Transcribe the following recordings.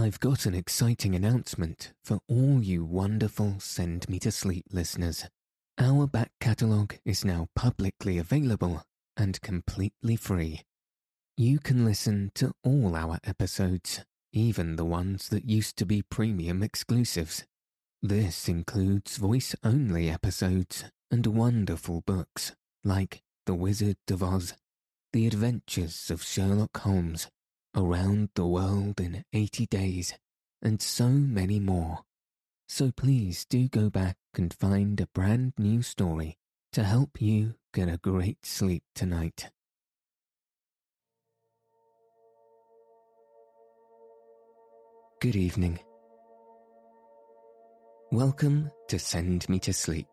I've got an exciting announcement for all you wonderful Send Me to Sleep listeners. Our back catalogue is now publicly available and completely free. You can listen to all our episodes, even the ones that used to be premium exclusives. This includes voice only episodes and wonderful books like The Wizard of Oz, The Adventures of Sherlock Holmes, Around the World in 80 Days, and so many more. So please do go back and find a brand new story to help you get a great sleep tonight. Good evening. Welcome to Send Me to Sleep,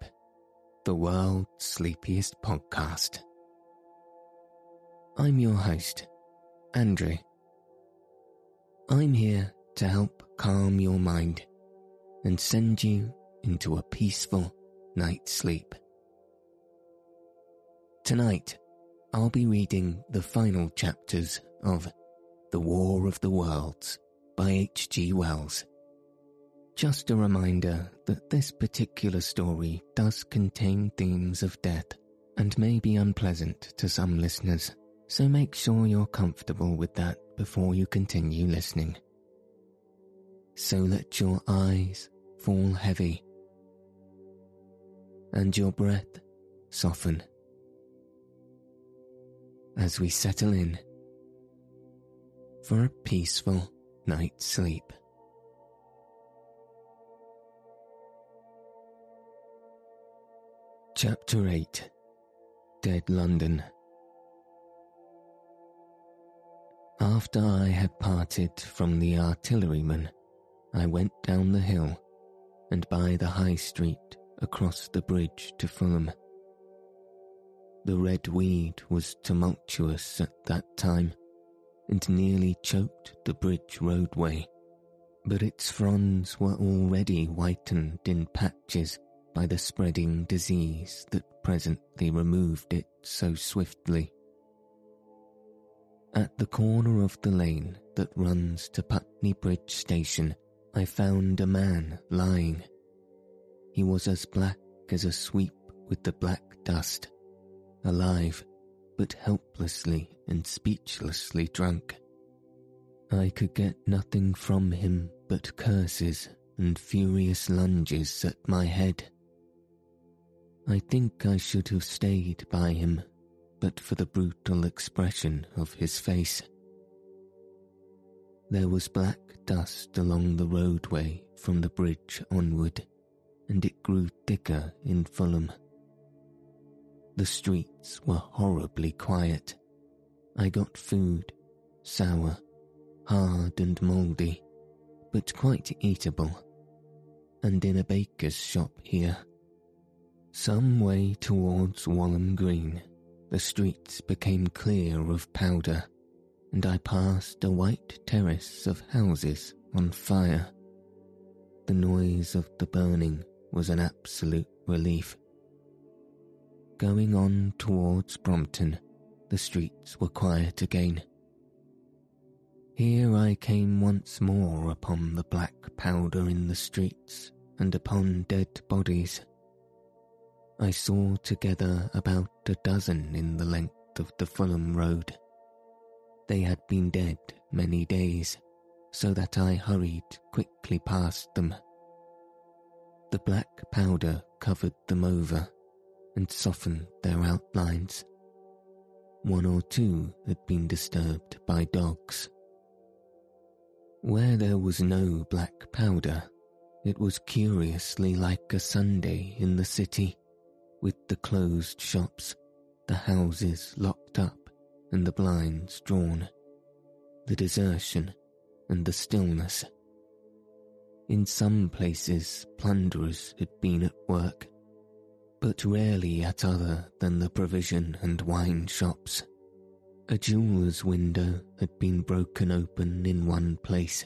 the world's sleepiest podcast. I'm your host, Andrew. I'm here to help calm your mind and send you into a peaceful night's sleep. Tonight, I'll be reading the final chapters of The War of the Worlds by H.G. Wells. Just a reminder that this particular story does contain themes of death and may be unpleasant to some listeners, so make sure you're comfortable with that before you continue listening. So let your eyes fall heavy and your breath soften as we settle in for a peaceful night's sleep. Chapter 8 Dead London After I had parted from the artilleryman, I went down the hill and by the high street across the bridge to Fulham. The red weed was tumultuous at that time and nearly choked the bridge roadway, but its fronds were already whitened in patches by the spreading disease that presently removed it so swiftly. At the corner of the lane that runs to Putney Bridge Station, I found a man lying. He was as black as a sweep with the black dust, alive, but helplessly and speechlessly drunk. I could get nothing from him but curses and furious lunges at my head. I think I should have stayed by him but for the brutal expression of his face. There was black dust along the roadway from the bridge onward, and it grew thicker in Fulham. The streets were horribly quiet. I got food, sour, hard and mouldy, but quite eatable, and in a baker's shop here. Some way towards Walham Green, the streets became clear of powder, and I passed a white terrace of houses on fire. The noise of the burning was an absolute relief. Going on towards Brompton, the streets were quiet again. Here I came once more upon the black powder in the streets and upon dead bodies. I saw together about a dozen in the length of the Fulham Road. They had been dead many days, so that I hurried quickly past them. The black powder covered them over and softened their outlines. One or two had been disturbed by dogs. Where there was no black powder, it was curiously like a Sunday in the city with the closed shops, the houses locked up, and the blinds drawn, the desertion and the stillness. In some places, plunderers had been at work, but rarely at other than the provision and wine shops. A jeweller's window had been broken open in one place,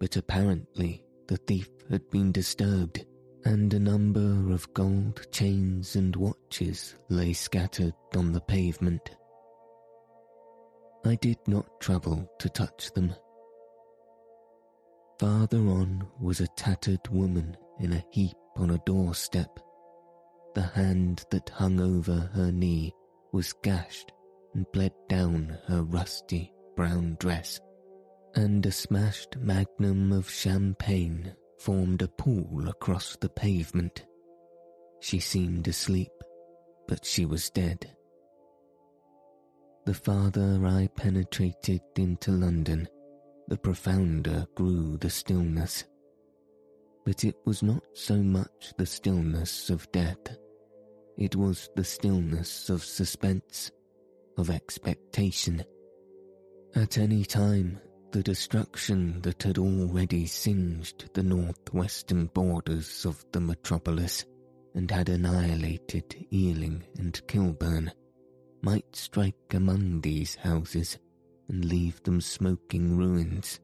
but apparently the thief had been disturbed and a number of gold chains and watches lay scattered on the pavement. I did not trouble to touch them. Farther on was a tattered woman in a heap on a doorstep. The hand that hung over her knee was gashed and bled down her rusty brown dress, and a smashed magnum of champagne formed a pool across the pavement. She seemed asleep, but she was dead. The farther I penetrated into London, the profounder grew the stillness. But it was not so much the stillness of death, it was the stillness of suspense, of expectation. At any time, the destruction that had already singed the northwestern borders of the metropolis and had annihilated Ealing and Kilburn might strike among these houses and leave them smoking ruins.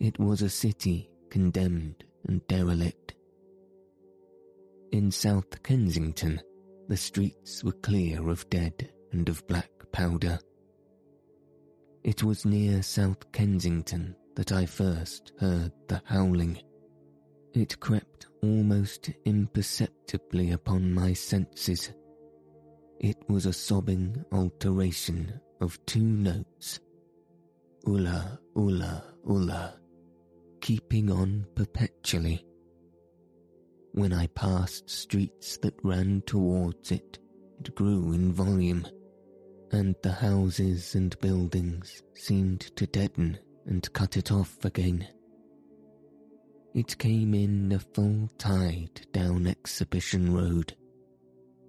It was a city condemned and derelict. In South Kensington, the streets were clear of dead and of black powder. It was near South Kensington that I first heard the howling. It crept almost imperceptibly upon my senses. It was a sobbing alteration of two notes. Ulla, ulla, ulla, keeping on perpetually. When I passed streets that ran towards it, it grew in volume, and the houses and buildings seemed to deaden and cut it off again. It came in a full tide down Exhibition Road.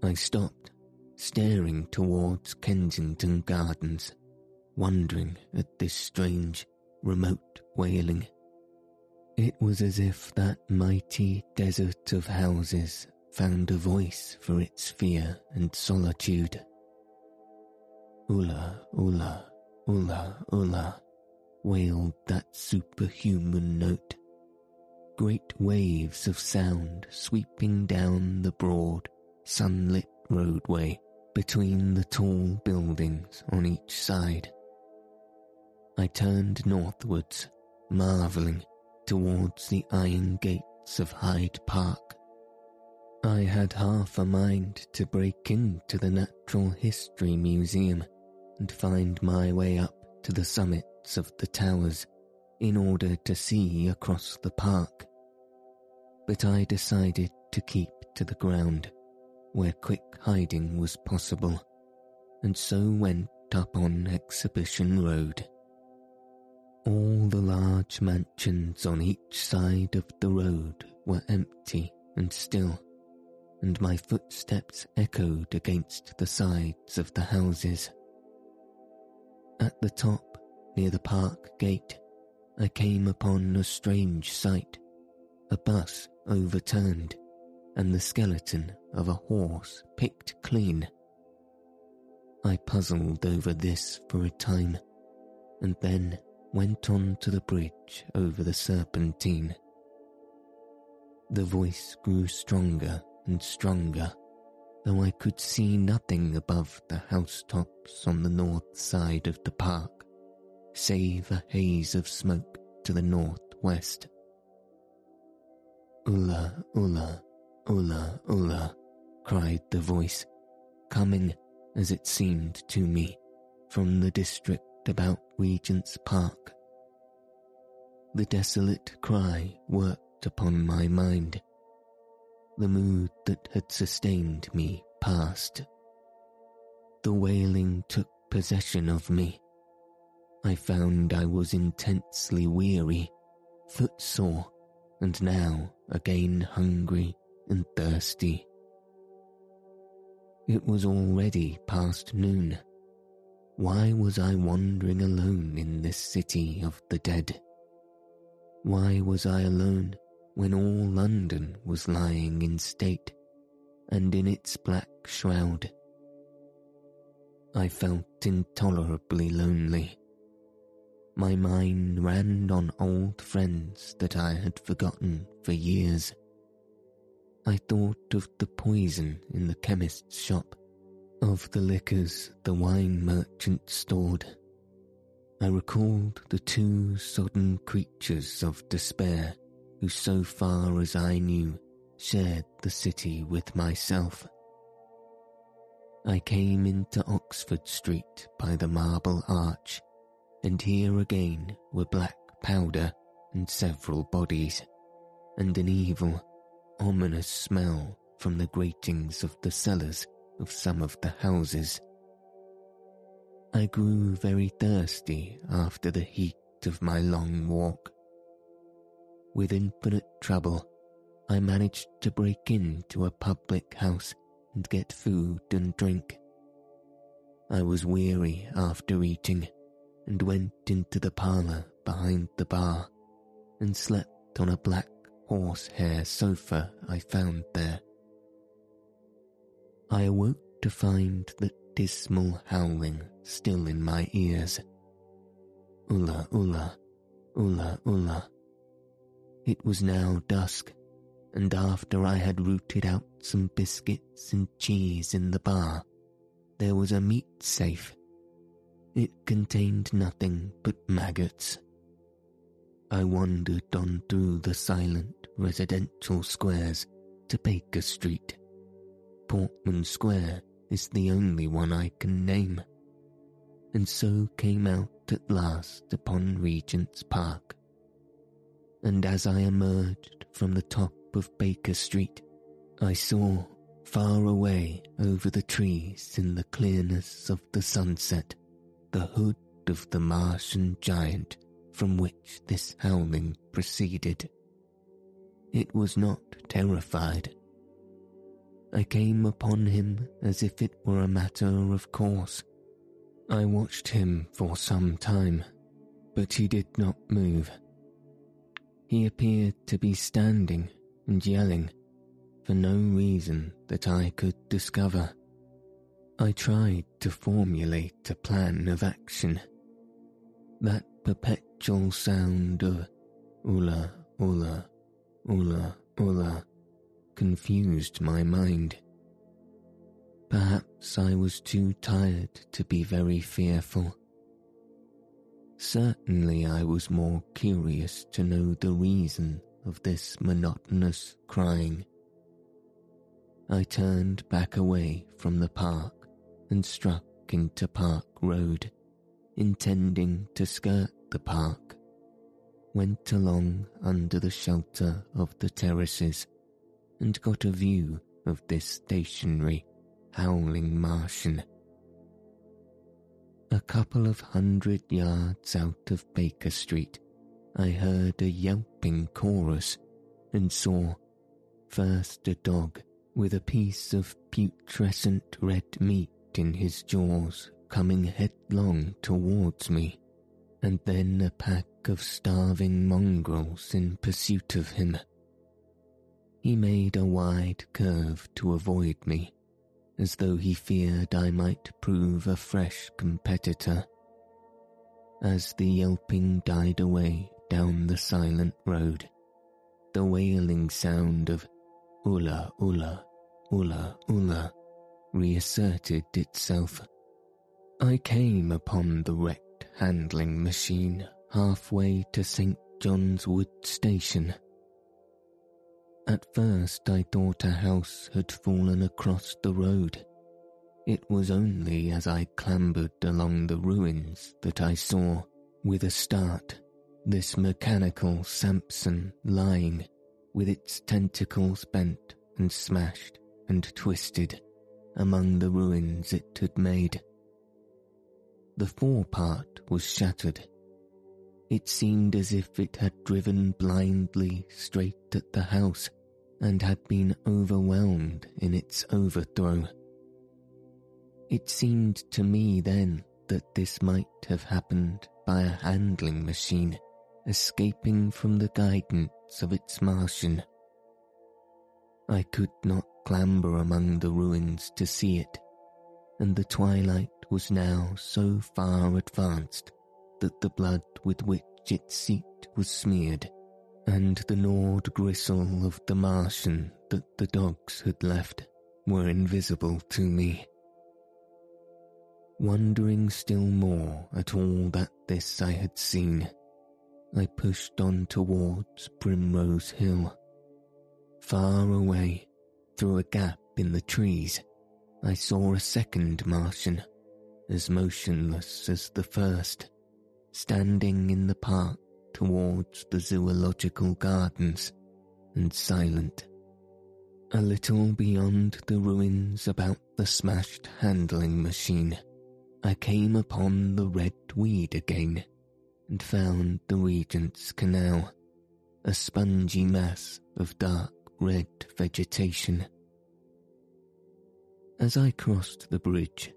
I stopped staring towards Kensington Gardens, wondering at this strange, remote wailing. It was as if that mighty desert of houses found a voice for its fear and solitude. Ulla, Ulla, Ulla, Ulla, wailed that superhuman note. Great waves of sound sweeping down the broad, sunlit roadway between the tall buildings on each side. I turned northwards, marvelling towards the iron gates of Hyde Park. I had half a mind to break into the Natural History Museum and find my way up to the summits of the towers in order to see across the park. But I decided to keep to the ground where quick hiding was possible, and so went up on Exhibition Road. All the large mansions on each side of the road were empty and still, and my footsteps echoed against the sides of the houses. At the top, near the park gate, I came upon a strange sight a bus overturned and the skeleton of a horse picked clean. I puzzled over this for a time, and then went on to the bridge over the Serpentine. The voice grew stronger and stronger, though I could see nothing above the housetops on the north side of the park, save a haze of smoke to the northwest. Ulla, Ulla, Ulla, Ulla, cried the voice, coming, as it seemed to me, from the district about Regent's Park. The desolate cry worked upon my mind. The mood that had sustained me passed. The wailing took possession of me. I found I was intensely weary, footsore, and now again hungry and thirsty. It was already past noon. Why was I wandering alone in this city of the dead? Why was I alone when all London was lying in state and in its black shroud? I felt intolerably lonely. My mind ran on old friends that I had forgotten for years. I thought of the poison in the chemist's shop, of the liquors the wine merchant stored. I recalled the two sodden creatures of despair who, so far as I knew, shared the city with myself. I came into Oxford Street by the Marble Arch, and here again were black powder and several bodies, and an evil, ominous smell from the gratings of the cellars of some of the houses. I grew very thirsty after the heat of my long walk. With infinite trouble, I managed to break into a public house and get food and drink. I was weary after eating and went into the parlour behind the bar and slept on a black horsehair sofa I found there. I awoke to find the dismal howling still in my ears. Ulla, ulla, ulla, ulla. It was now dusk, and after I had rooted out some biscuits and cheese in the bar, there was a meat safe. It contained nothing but maggots. I wandered on through the silent residential squares to Baker Street. Portman Square is the only one I can name, and so came out at last upon Regent's Park. And as I emerged from the top of Baker Street, I saw far away over the trees in the clearness of the sunset the hood of the Martian giant from which this howling proceeded. It was not terrified I came upon him as if it were a matter of course. I watched him for some time, but he did not move. He appeared to be standing and yelling for no reason that I could discover. I tried to formulate a plan of action. That perpetual sound of ula, ula, ula, ula confused my mind. Perhaps I was too tired to be very fearful. Certainly I was more curious to know the reason of this monotonous crying. I turned back away from the park and struck into Park Road, intending to skirt the park, went along under the shelter of the terraces and got a view of this stationary, howling Martian. A couple of hundred yards out of Baker Street, I heard a yelping chorus and saw first a dog with a piece of putrescent red meat in his jaws coming headlong towards me, and then a pack of starving mongrels in pursuit of him. He made a wide curve to avoid me, as though he feared I might prove a fresh competitor. As the yelping died away down the silent road, the wailing sound of Ulla Ulla, Ulla Ulla reasserted itself. I came upon the wrecked handling machine halfway to St. John's Wood Station at first I thought a house had fallen across the road. It was only as I clambered along the ruins that I saw, with a start, this mechanical Samson lying, with its tentacles bent and smashed and twisted, among the ruins it had made. The forepart was shattered. It seemed as if it had driven blindly straight at the house and had been overwhelmed in its overthrow. It seemed to me then that this might have happened by a handling machine escaping from the guidance of its Martian. I could not clamber among the ruins to see it, and the twilight was now so far advanced that the blood with which its seat was smeared and the gnawed gristle of the Martian that the dogs had left were invisible to me. Wondering still more at all that this I had seen, I pushed on towards Primrose Hill. Far away, through a gap in the trees, I saw a second Martian, as motionless as the first, standing in the park towards the zoological gardens, and silent. A little beyond the ruins about the smashed handling machine, I came upon the red weed again and found the Regent's Canal, a spongy mass of dark red vegetation. As I crossed the bridge,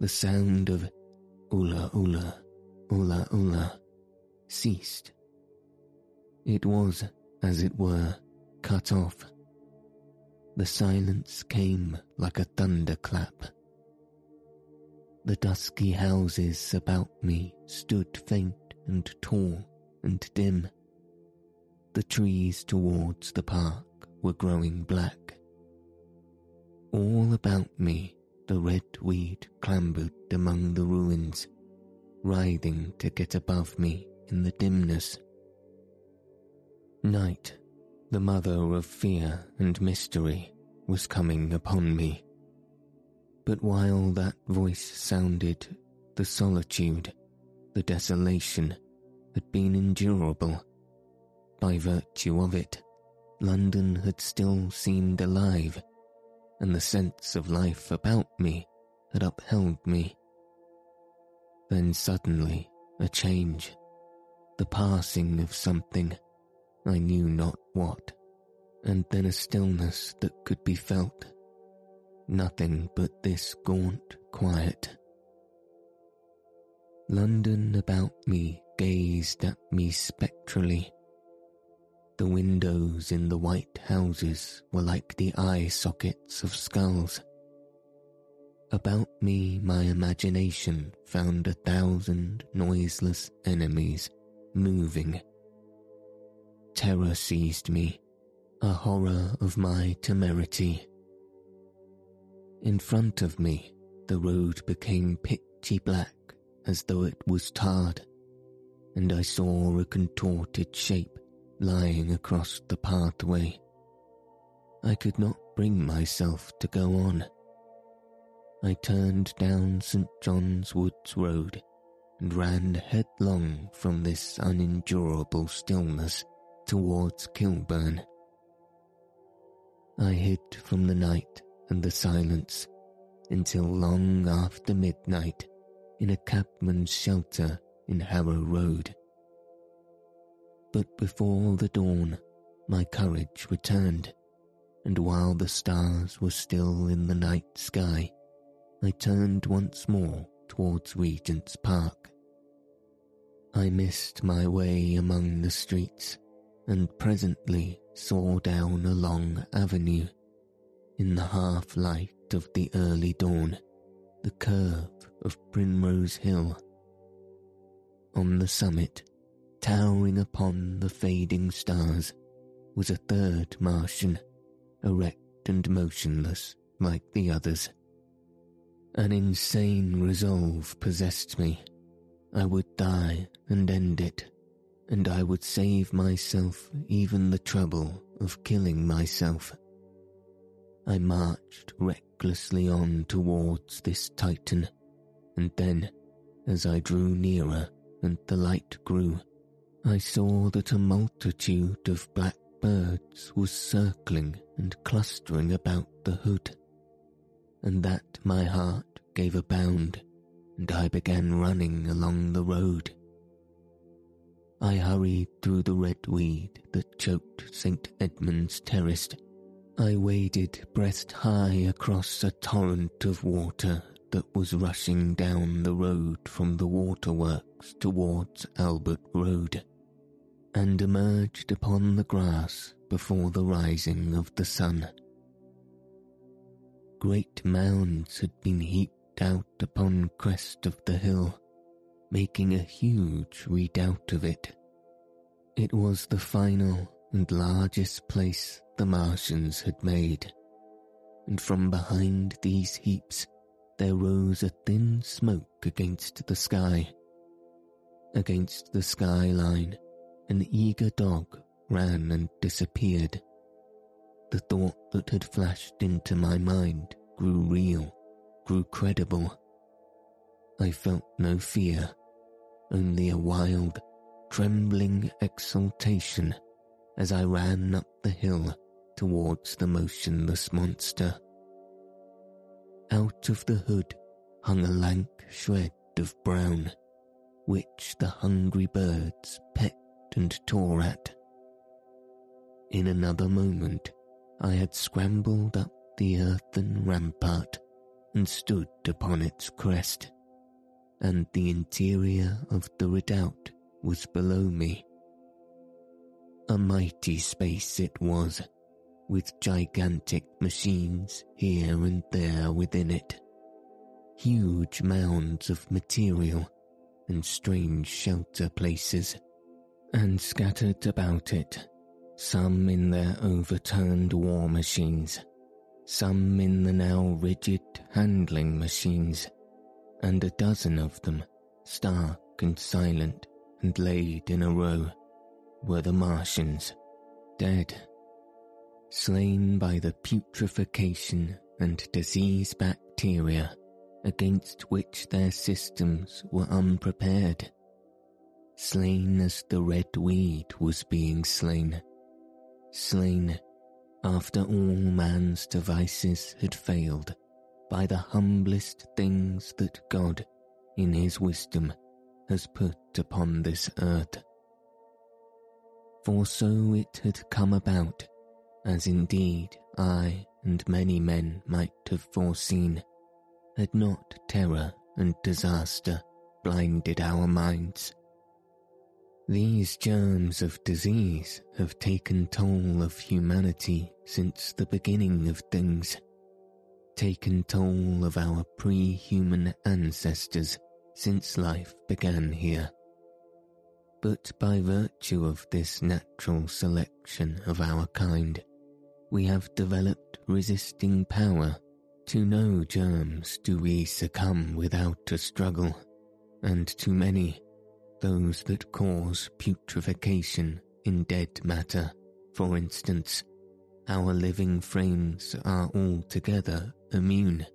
the sound of ula ula, ula ula ceased. It was, as it were, cut off. The silence came like a thunderclap. The dusky houses about me stood faint and tall and dim. The trees towards the park were growing black. All about me the red weed clambered among the ruins, writhing to get above me in the dimness. Night, the mother of fear and mystery, was coming upon me. But while that voice sounded, the solitude, the desolation had been endurable. By virtue of it, London had still seemed alive, and the sense of life about me had upheld me. Then suddenly, a change, the passing of something, I knew not what, and then a stillness that could be felt. Nothing but this gaunt quiet London about me gazed at me spectrally. The windows in the white houses were like the eye sockets of skulls. About me, my imagination found a thousand noiseless enemies moving. Terror seized me, a horror of my temerity. In front of me, the road became pitchy black as though it was tarred, and I saw a contorted shape lying across the pathway. I could not bring myself to go on. I turned down St. John's Woods Road and ran headlong from this unendurable stillness towards Kilburn. I hid from the night and the silence until long after midnight in a cabman's shelter in Harrow Road. But before the dawn, my courage returned, and while the stars were still in the night sky, I turned once more towards Regent's Park. I missed my way among the streets and presently saw down a long avenue in the half light of the early dawn the curve of Primrose Hill. On the summit, towering upon the fading stars, was a third Martian, erect and motionless like the others. An insane resolve possessed me. I would die and end it, and I would save myself even the trouble of killing myself. I marched recklessly on towards this Titan, and then, as I drew nearer and the light grew, I saw that a multitude of black birds was circling and clustering about the hood, and that my heart gave a bound, and I began running along the road. I hurried through the red weed that choked St. Edmund's Terrace I waded breast high across a torrent of water that was rushing down the road from the waterworks towards Albert Road, and emerged upon the grass before the rising of the sun. Great mounds had been heaped out upon crest of the hill, making a huge redoubt of it. It was the final and largest place the Martians had made, and from behind these heaps there rose a thin smoke against the sky. Against the skyline, an eager dog ran and disappeared. The thought that had flashed into my mind grew real, grew credible. I felt no fear, only a wild, trembling exultation as I ran up the hill towards the motionless monster. Out of the hood hung a lank shred of brown, which the hungry birds pecked and tore at. In another moment, I had scrambled up the earthen rampart and stood upon its crest, and the interior of the redoubt was below me. A mighty space it was, with gigantic machines here and there within it, huge mounds of material and strange shelter places, and scattered about it, some in their overturned war machines, some in the now rigid handling machines, and a dozen of them, stark and silent and laid in a row, were the Martians, dead, slain by the putrefaction and disease bacteria against which their systems were unprepared, slain as the red weed was being slain, slain after all man's devices had failed by the humblest things that God, in his wisdom, has put upon this earth. For so it had come about, as indeed I and many men might have foreseen, had not terror and disaster blinded our minds. These germs of disease have taken toll of humanity since the beginning of things, taken toll of our pre-human ancestors since life began here. But by virtue of this natural selection of our kind, we have developed resisting power to no germs do we succumb without a struggle, and to many, those that cause putrefaction in dead matter, for instance, our living frames are altogether immune.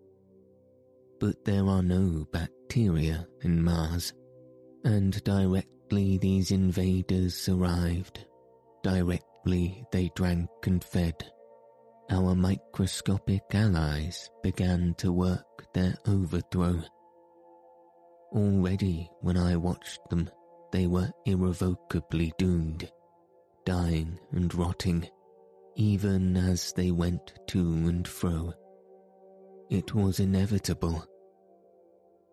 But there are no bacteria in Mars, and directly these invaders arrived, directly they drank and fed our microscopic allies began to work their overthrow. Already, when I watched them, they were irrevocably doomed, dying and rotting, even as they went to and fro. It was inevitable.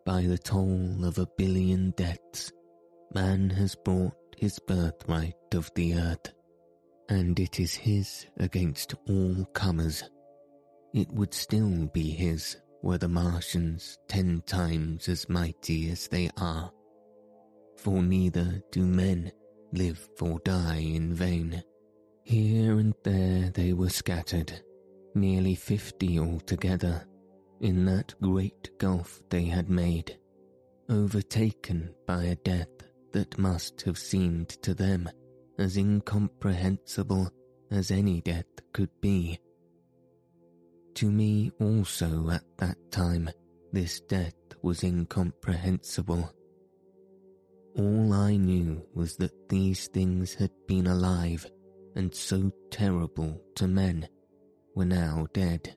By the toll of a billion deaths, man has bought his birthright of the earth and it is his against all comers. It would still be his were the Martians ten times as mighty as they are. For neither do men live or die in vain. Here and there they were scattered, nearly fifty altogether, in that great gulf they had made, overtaken by a death that must have seemed to them as incomprehensible as any death could be. To me also at that time this death was incomprehensible. All I knew was that these things had been alive and so terrible to men were now dead.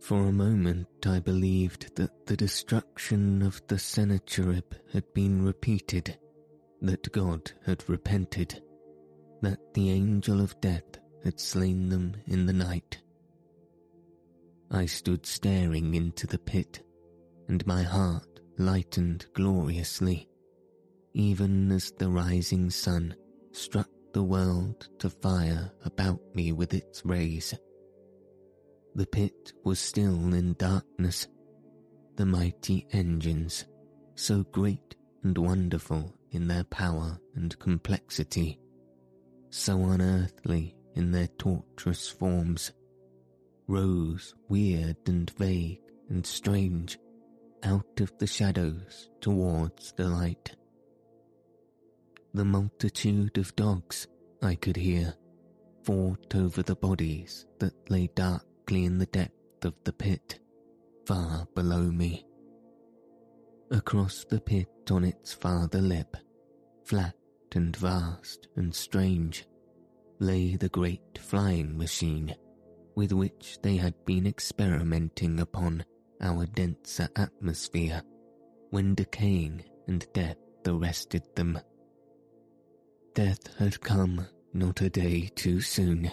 For a moment I believed that the destruction of the Sennacherib had been repeated, that God had repented that the angel of death had slain them in the night. I stood staring into the pit, and my heart lightened gloriously, even as the rising sun struck the world to fire about me with its rays. The pit was still in darkness. The mighty engines, so great and wonderful in their power and complexity, so unearthly in their torturous forms, rose weird and vague and strange out of the shadows towards the light. The multitude of dogs I could hear fought over the bodies that lay darkly in the depth of the pit, far below me. Across the pit on its farther lip, flat and vast and strange, lay the great flying machine with which they had been experimenting upon our denser atmosphere when decaying and death arrested them. Death had come not a day too soon.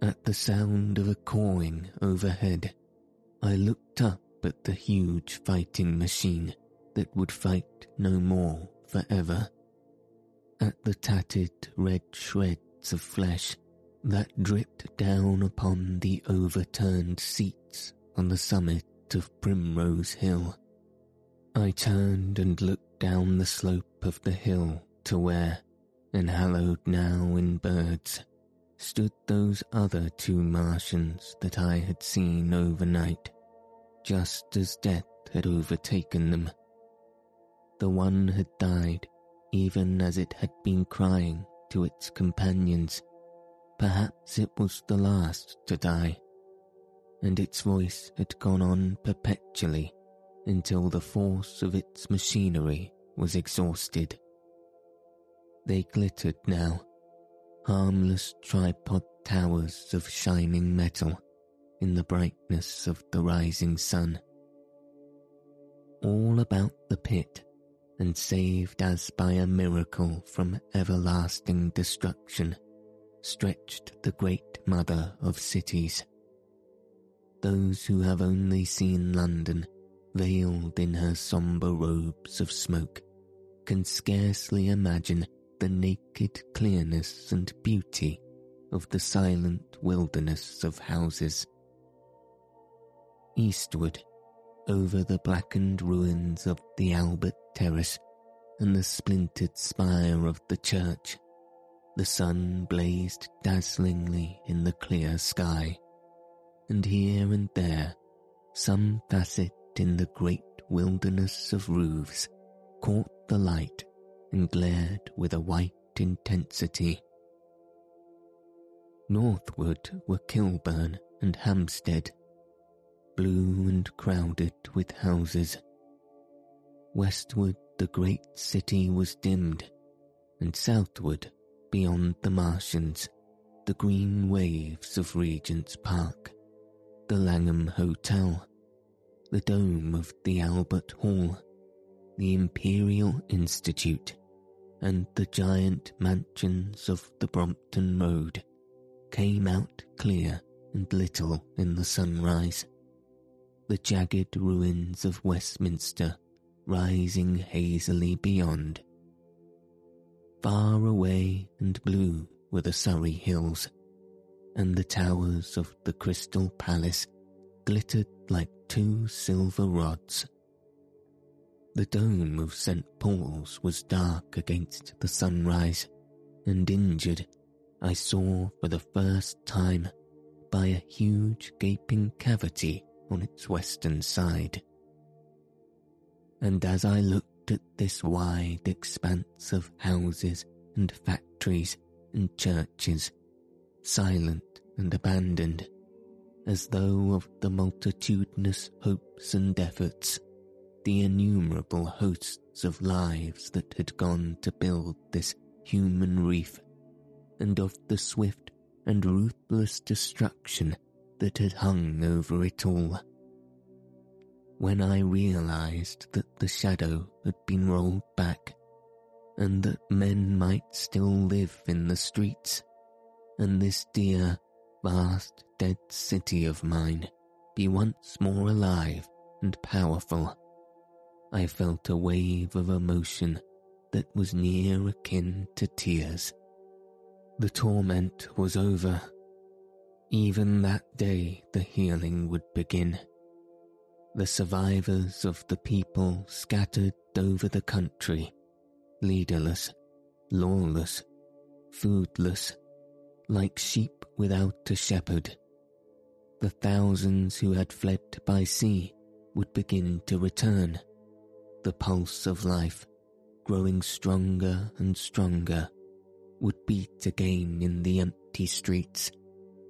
At the sound of a cawing overhead, I looked up at the huge fighting machine that would fight no more forever. At the tattered red shreds of flesh that dripped down upon the overturned seats on the summit of Primrose Hill. I turned and looked down the slope of the hill to where, enhallowed now in birds, stood those other two Martians that I had seen overnight, just as death had overtaken them. The one had died even as it had been crying to its companions. Perhaps it was the last to die, and its voice had gone on perpetually until the force of its machinery was exhausted. They glittered now, harmless tripod towers of shining metal in the brightness of the rising sun. All about the pit, and saved as by a miracle from everlasting destruction, stretched the great mother of cities. Those who have only seen London veiled in her sombre robes of smoke can scarcely imagine the naked clearness and beauty of the silent wilderness of houses. Eastward, over the blackened ruins of the Albert Terrace and the splintered spire of the church, the sun blazed dazzlingly in the clear sky, and here and there some facet in the great wilderness of roofs caught the light and glared with a white intensity. Northward were Kilburn and Hampstead, blue and crowded with houses. Westward the great city was dimmed, and southward, beyond the Martians, the green waves of Regent's Park, the Langham Hotel, the dome of the Albert Hall, the Imperial Institute, and the giant mansions of the Brompton Road came out clear and little in the sunrise. The jagged ruins of Westminster rising hazily beyond. Far away and blue were the Surrey hills, and the towers of the Crystal Palace glittered like two silver rods. The dome of St. Paul's was dark against the sunrise, and injured, I saw for the first time, by a huge gaping cavity on its western side. And as I looked at this wide expanse of houses and factories and churches, silent and abandoned, as though of the multitudinous hopes and efforts, the innumerable hosts of lives that had gone to build this human reef, and of the swift and ruthless destruction that had hung over it all. When I realized that the shadow had been rolled back, and that men might still live in the streets, and this dear, vast, dead city of mine be once more alive and powerful, I felt a wave of emotion that was near akin to tears. The torment was over. Even that day the healing would begin. The survivors of the people scattered over the country, leaderless, lawless, foodless, like sheep without a shepherd. The thousands who had fled by sea would begin to return, the pulse of life, growing stronger and stronger, would beat again in the empty streets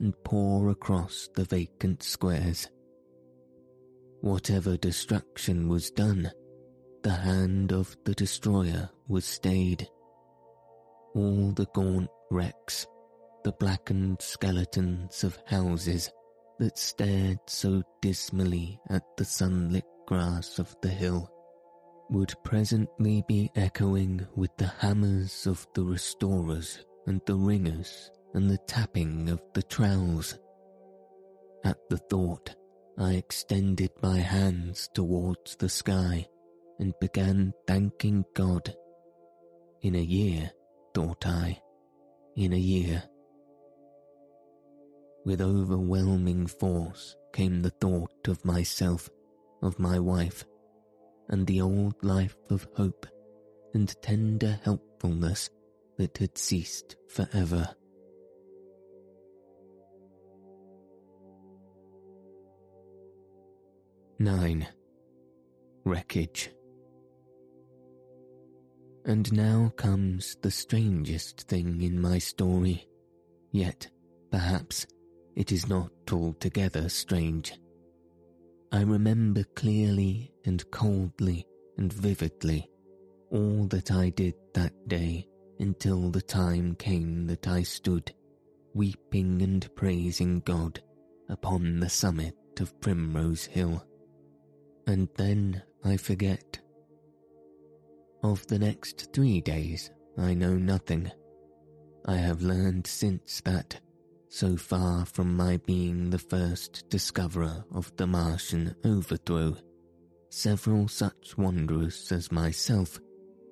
and pour across the vacant squares. Whatever destruction was done, the hand of the destroyer was stayed. All the gaunt wrecks, the blackened skeletons of houses that stared so dismally at the sunlit grass of the hill, would presently be echoing with the hammers of the restorers and the ringers and the tapping of the trowels. At the thought, I extended my hands towards the sky and began thanking God. In a year, thought I, in a year. With overwhelming force came the thought of myself, of my wife, and the old life of hope and tender helpfulness that had ceased forever. 9. Wreckage. And now comes the strangest thing in my story, yet, perhaps, it is not altogether strange. I remember clearly and coldly and vividly all that I did that day until the time came that I stood, weeping and praising God, upon the summit of Primrose Hill and then I forget. Of the next three days, I know nothing. I have learned since that, so far from my being the first discoverer of the Martian overthrow, several such wanderers as myself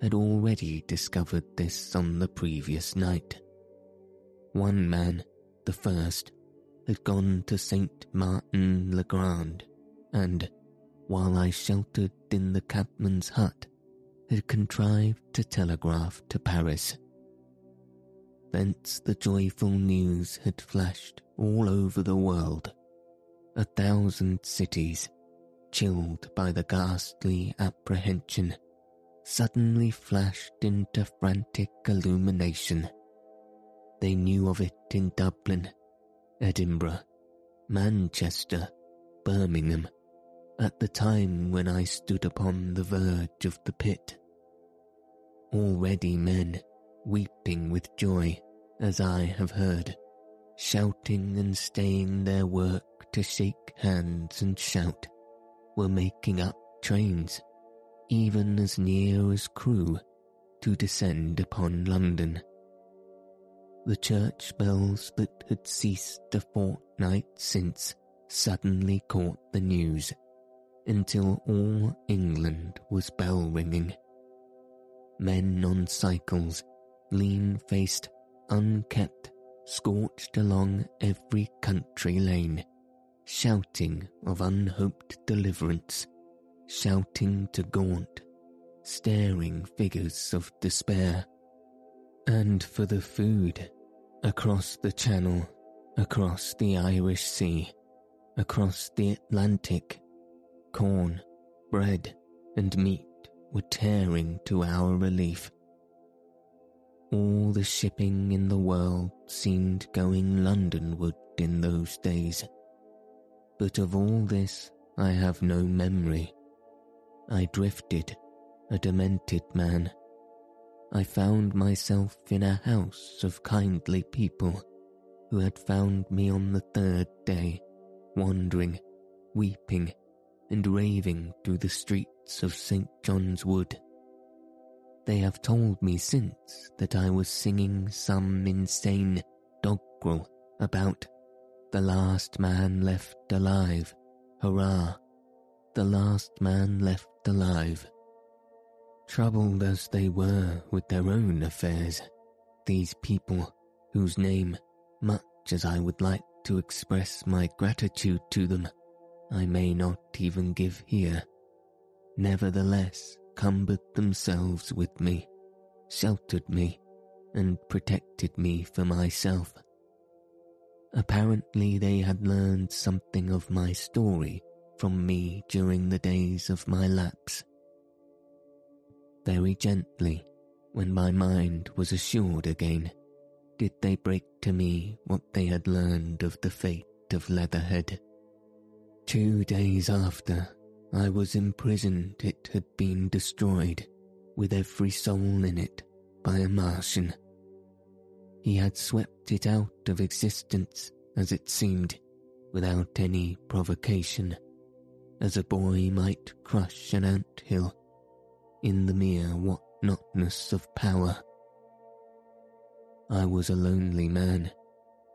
had already discovered this on the previous night. One man, the first, had gone to St. Martin le Grand and, while I sheltered in the cabman's hut, had contrived to telegraph to Paris. Thence the joyful news had flashed all over the world. A thousand cities, chilled by the ghastly apprehension, suddenly flashed into frantic illumination. They knew of it in Dublin, Edinburgh, Manchester, Birmingham, at the time when I stood upon the verge of the pit. Already men, weeping with joy, as I have heard, shouting and staying their work to shake hands and shout, were making up trains, even as near as Crewe, to descend upon London. The church bells that had ceased a fortnight since suddenly caught the news until all England was bell ringing. Men on cycles, lean faced, unkept, scorched along every country lane, shouting of unhoped deliverance, shouting to gaunt, staring figures of despair. And for the food, across the Channel, across the Irish Sea, across the Atlantic, corn, bread, and meat were tearing to our relief. All the shipping in the world seemed going Londonward in those days. But of all this I have no memory. I drifted, a demented man. I found myself in a house of kindly people who had found me on the third day, wandering, weeping, and raving through the streets of St. John's Wood. They have told me since that I was singing some insane doggerel about the last man left alive, hurrah, the last man left alive. Troubled as they were with their own affairs, these people, whose name, much as I would like to express my gratitude to them, I may not even give here, nevertheless cumbered themselves with me, sheltered me, and protected me for myself. Apparently they had learned something of my story from me during the days of my lapse. Very gently, when my mind was assured again, did they break to me what they had learned of the fate of Leatherhead. Two days after, I was imprisoned, it had been destroyed, with every soul in it, by a Martian. He had swept it out of existence, as it seemed, without any provocation, as a boy might crush an ant hill, in the mere what-notness of power. I was a lonely man,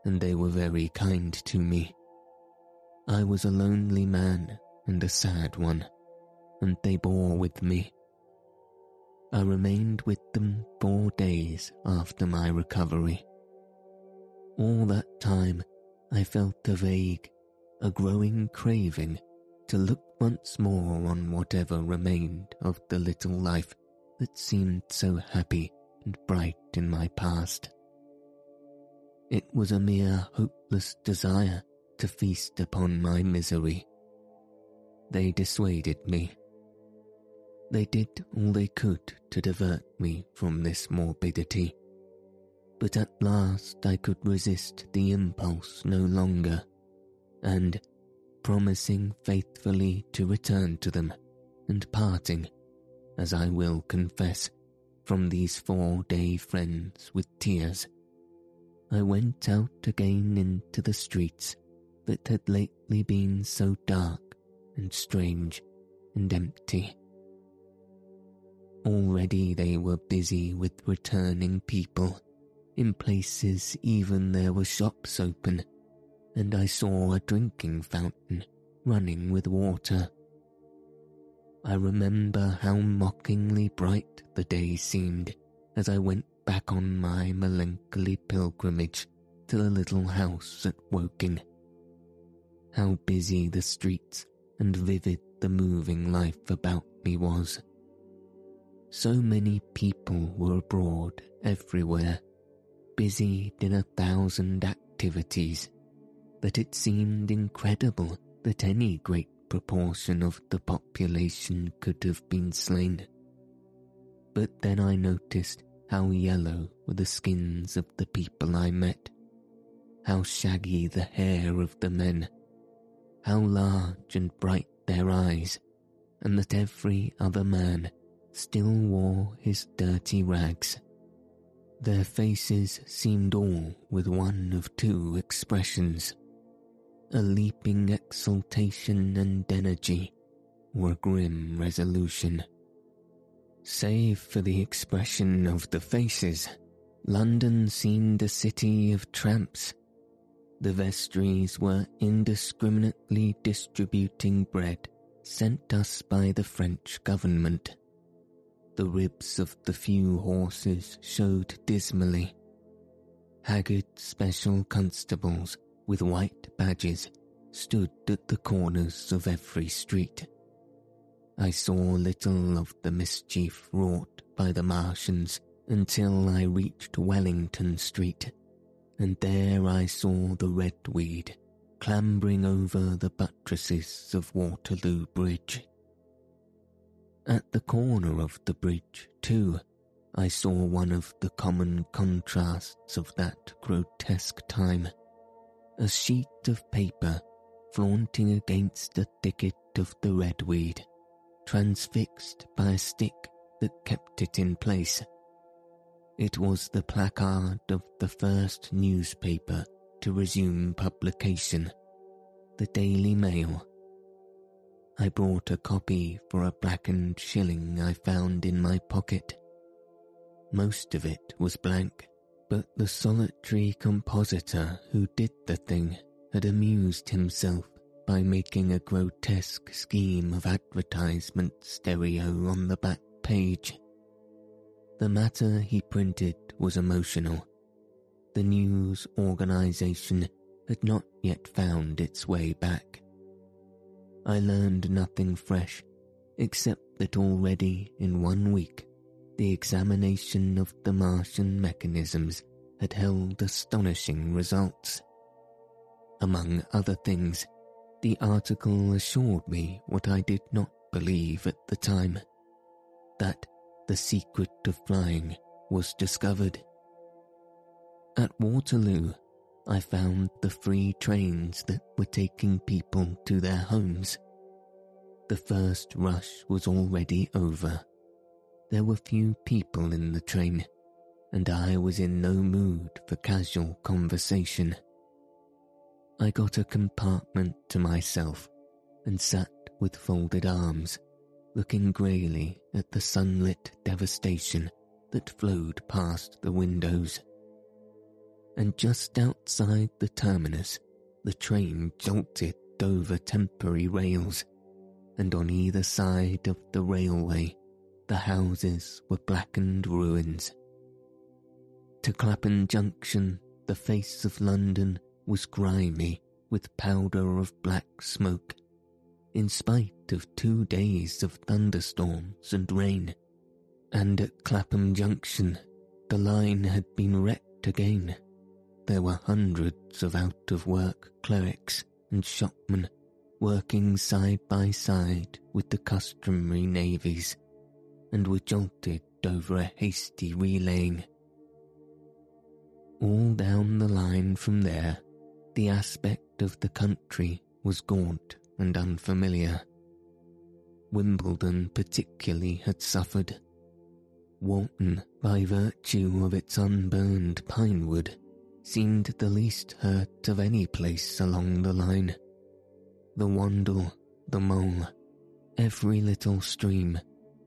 and they were very kind to me. I was a lonely man and a sad one, and they bore with me. I remained with them four days after my recovery. All that time I felt a vague, a growing craving to look once more on whatever remained of the little life that seemed so happy and bright in my past. It was a mere hopeless desire to feast upon my misery. They dissuaded me. They did all they could to divert me from this morbidity. But at last I could resist the impulse no longer, and, promising faithfully to return to them, and parting, as I will confess, from these four-day friends with tears, I went out again into the streets that had lately been so dark and strange and empty. Already they were busy with returning people. In places even there were shops open, and I saw a drinking fountain running with water. I remember how mockingly bright the day seemed as I went back on my melancholy pilgrimage to the little house at Woking. How busy the streets and vivid the moving life about me was. So many people were abroad everywhere, busied in a thousand activities, that it seemed incredible that any great proportion of the population could have been slain. But then I noticed how yellow were the skins of the people I met, how shaggy the hair of the men, how large and bright their eyes, and that every other man still wore his dirty rags. Their faces seemed all with one of two expressions a leaping exultation and energy, or a grim resolution. Save for the expression of the faces, London seemed a city of tramps. The vestries were indiscriminately distributing bread sent us by the French government. The ribs of the few horses showed dismally. Haggard special constables with white badges stood at the corners of every street. I saw little of the mischief wrought by the Martians until I reached Wellington Street, and there I saw the redweed clambering over the buttresses of Waterloo Bridge. At the corner of the bridge, too, I saw one of the common contrasts of that grotesque time, a sheet of paper flaunting against a thicket of the redweed transfixed by a stick that kept it in place. It was the placard of the first newspaper to resume publication, the Daily Mail. I bought a copy for a blackened shilling I found in my pocket. Most of it was blank, but the solitary compositor who did the thing had amused himself by making a grotesque scheme of advertisement stereo on the back page. The matter he printed was emotional. The news organization had not yet found its way back. I learned nothing fresh, except that already in one week the examination of the Martian mechanisms had held astonishing results. Among other things, the article assured me what I did not believe at the time that the secret of flying was discovered. At Waterloo, I found the free trains that were taking people to their homes. The first rush was already over. There were few people in the train, and I was in no mood for casual conversation. I got a compartment to myself and sat with folded arms, looking greyly at the sunlit devastation that flowed past the windows. And just outside the terminus, the train jolted over temporary rails, and on either side of the railway, the houses were blackened ruins. To Clapham Junction, the face of London was grimy with powder of black smoke, in spite of two days of thunderstorms and rain. And at Clapham Junction, the line had been wrecked again. There were hundreds of out of work clerics and shopmen working side by side with the customary navies and were jolted over a hasty relaying. All down the line from there, the aspect of the country was gaunt and unfamiliar. Wimbledon particularly had suffered. Walton, by virtue of its unburned pine wood, seemed the least hurt of any place along the line. The Wandle, the Mole, every little stream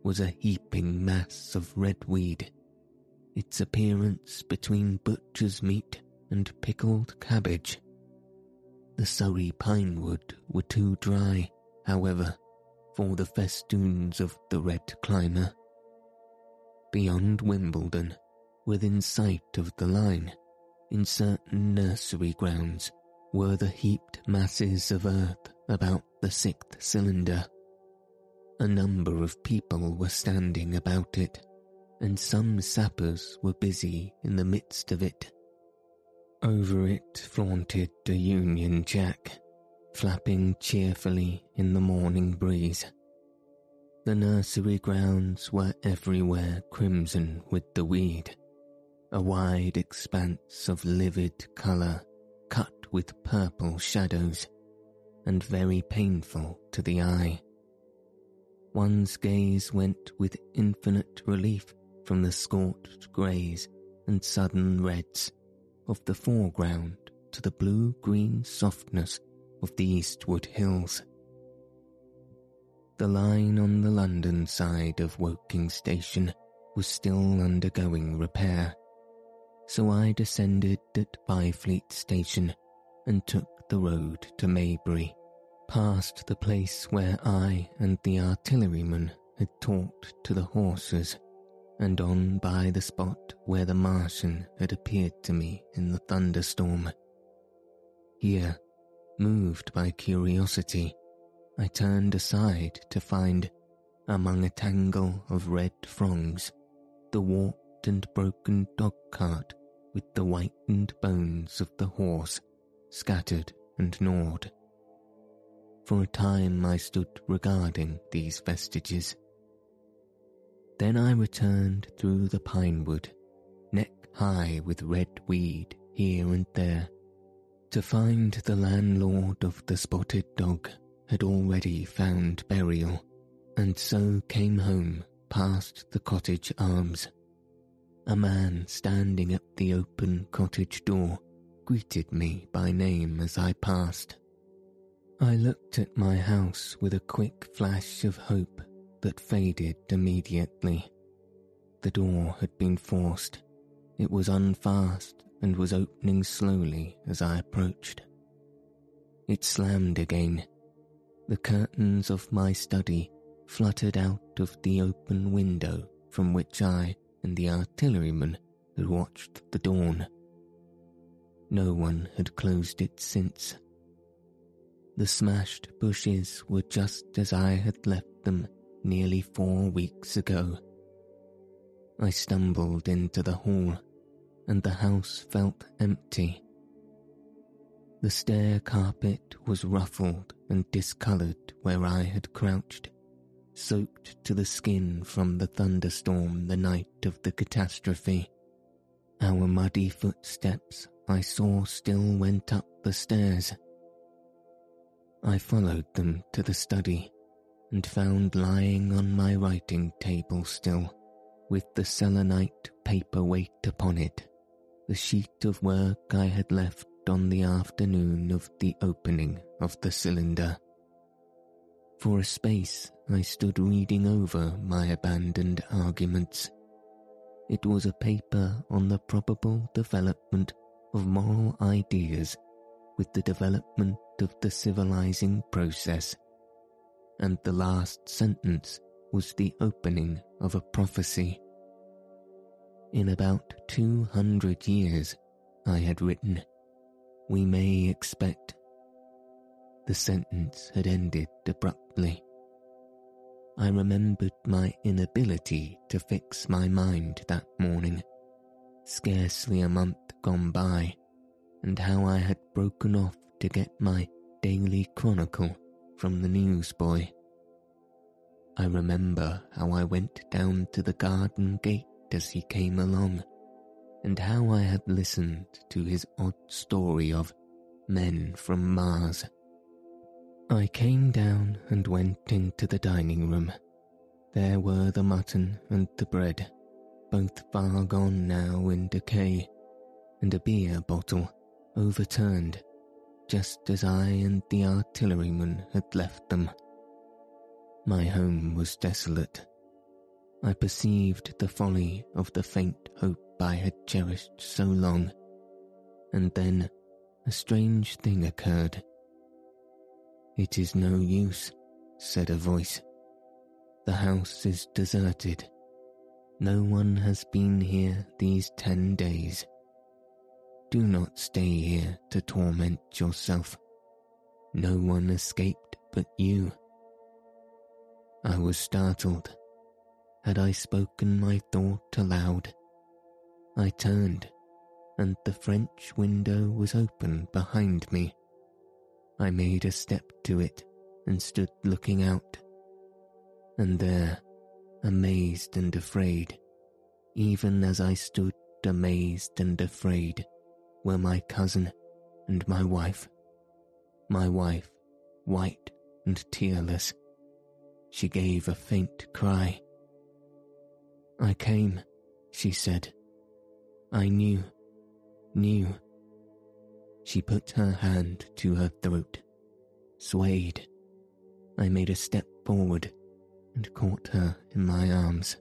was a heaping mass of red weed, its appearance between butcher's meat and pickled cabbage. The Surrey pine wood were too dry, however, for the festoons of the red climber. Beyond Wimbledon, within sight of the line, in certain nursery grounds, were the heaped masses of earth about the sixth cylinder a number of people were standing about it, and some sappers were busy in the midst of it. Over it flaunted a Union Jack, flapping cheerfully in the morning breeze. The nursery grounds were everywhere crimson with the weed, a wide expanse of livid colour cut with purple shadows, and very painful to the eye one's gaze went with infinite relief from the scorched greys and sudden reds of the foreground to the blue-green softness of the eastward hills. The line on the London side of Woking Station was still undergoing repair, so I descended at Byfleet Station and took the road to Maybury past the place where I and the artilleryman had talked to the horses, and on by the spot where the Martian had appeared to me in the thunderstorm. Here, moved by curiosity, I turned aside to find, among a tangle of red fronds, the warped and broken dog cart with the whitened bones of the horse scattered and gnawed. For a time I stood regarding these vestiges. Then I returned through the pine wood, neck high with red weed here and there, to find the landlord of the spotted dog had already found burial, and so came home past the cottage arms. A man standing at the open cottage door greeted me by name as I passed. I looked at my house with a quick flash of hope that faded immediately. The door had been forced. It was unfast and was opening slowly as I approached. It slammed again. The curtains of my study fluttered out of the open window from which I and the artilleryman had watched the dawn. No one had closed it since. The smashed bushes were just as I had left them nearly four weeks ago. I stumbled into the hall, and the house felt empty. The stair carpet was ruffled and discoloured where I had crouched, soaked to the skin from the thunderstorm the night of the catastrophe. Our muddy footsteps I saw still went up the stairs. I followed them to the study and found lying on my writing table still, with the selenite paper weight upon it, the sheet of work I had left on the afternoon of the opening of the cylinder. For a space I stood reading over my abandoned arguments. It was a paper on the probable development of moral ideas with the development of the civilizing process. And the last sentence was the opening of a prophecy. In about 200 years, I had written, we may expect. The sentence had ended abruptly. I remembered my inability to fix my mind that morning, scarcely a month gone by, and how I had broken off to get my daily chronicle from the newsboy. I remember how I went down to the garden gate as he came along, and how I had listened to his odd story of men from Mars. I came down and went into the dining room. There were the mutton and the bread, both far gone now in decay, and a beer bottle overturned, just as I and the artilleryman had left them. My home was desolate. I perceived the folly of the faint hope I had cherished so long, and then a strange thing occurred. It is no use, said a voice. The house is deserted. No one has been here these ten days. Do not stay here to torment yourself. No one escaped but you. I was startled. Had I spoken my thought aloud? I turned, and the French window was open behind me. I made a step to it and stood looking out. And there, amazed and afraid, even as I stood amazed and afraid, were my cousin and my wife. My wife, white and tearless. She gave a faint cry. I came, she said, I knew, knew. She put her hand to her throat, swayed. I made a step forward and caught her in my arms.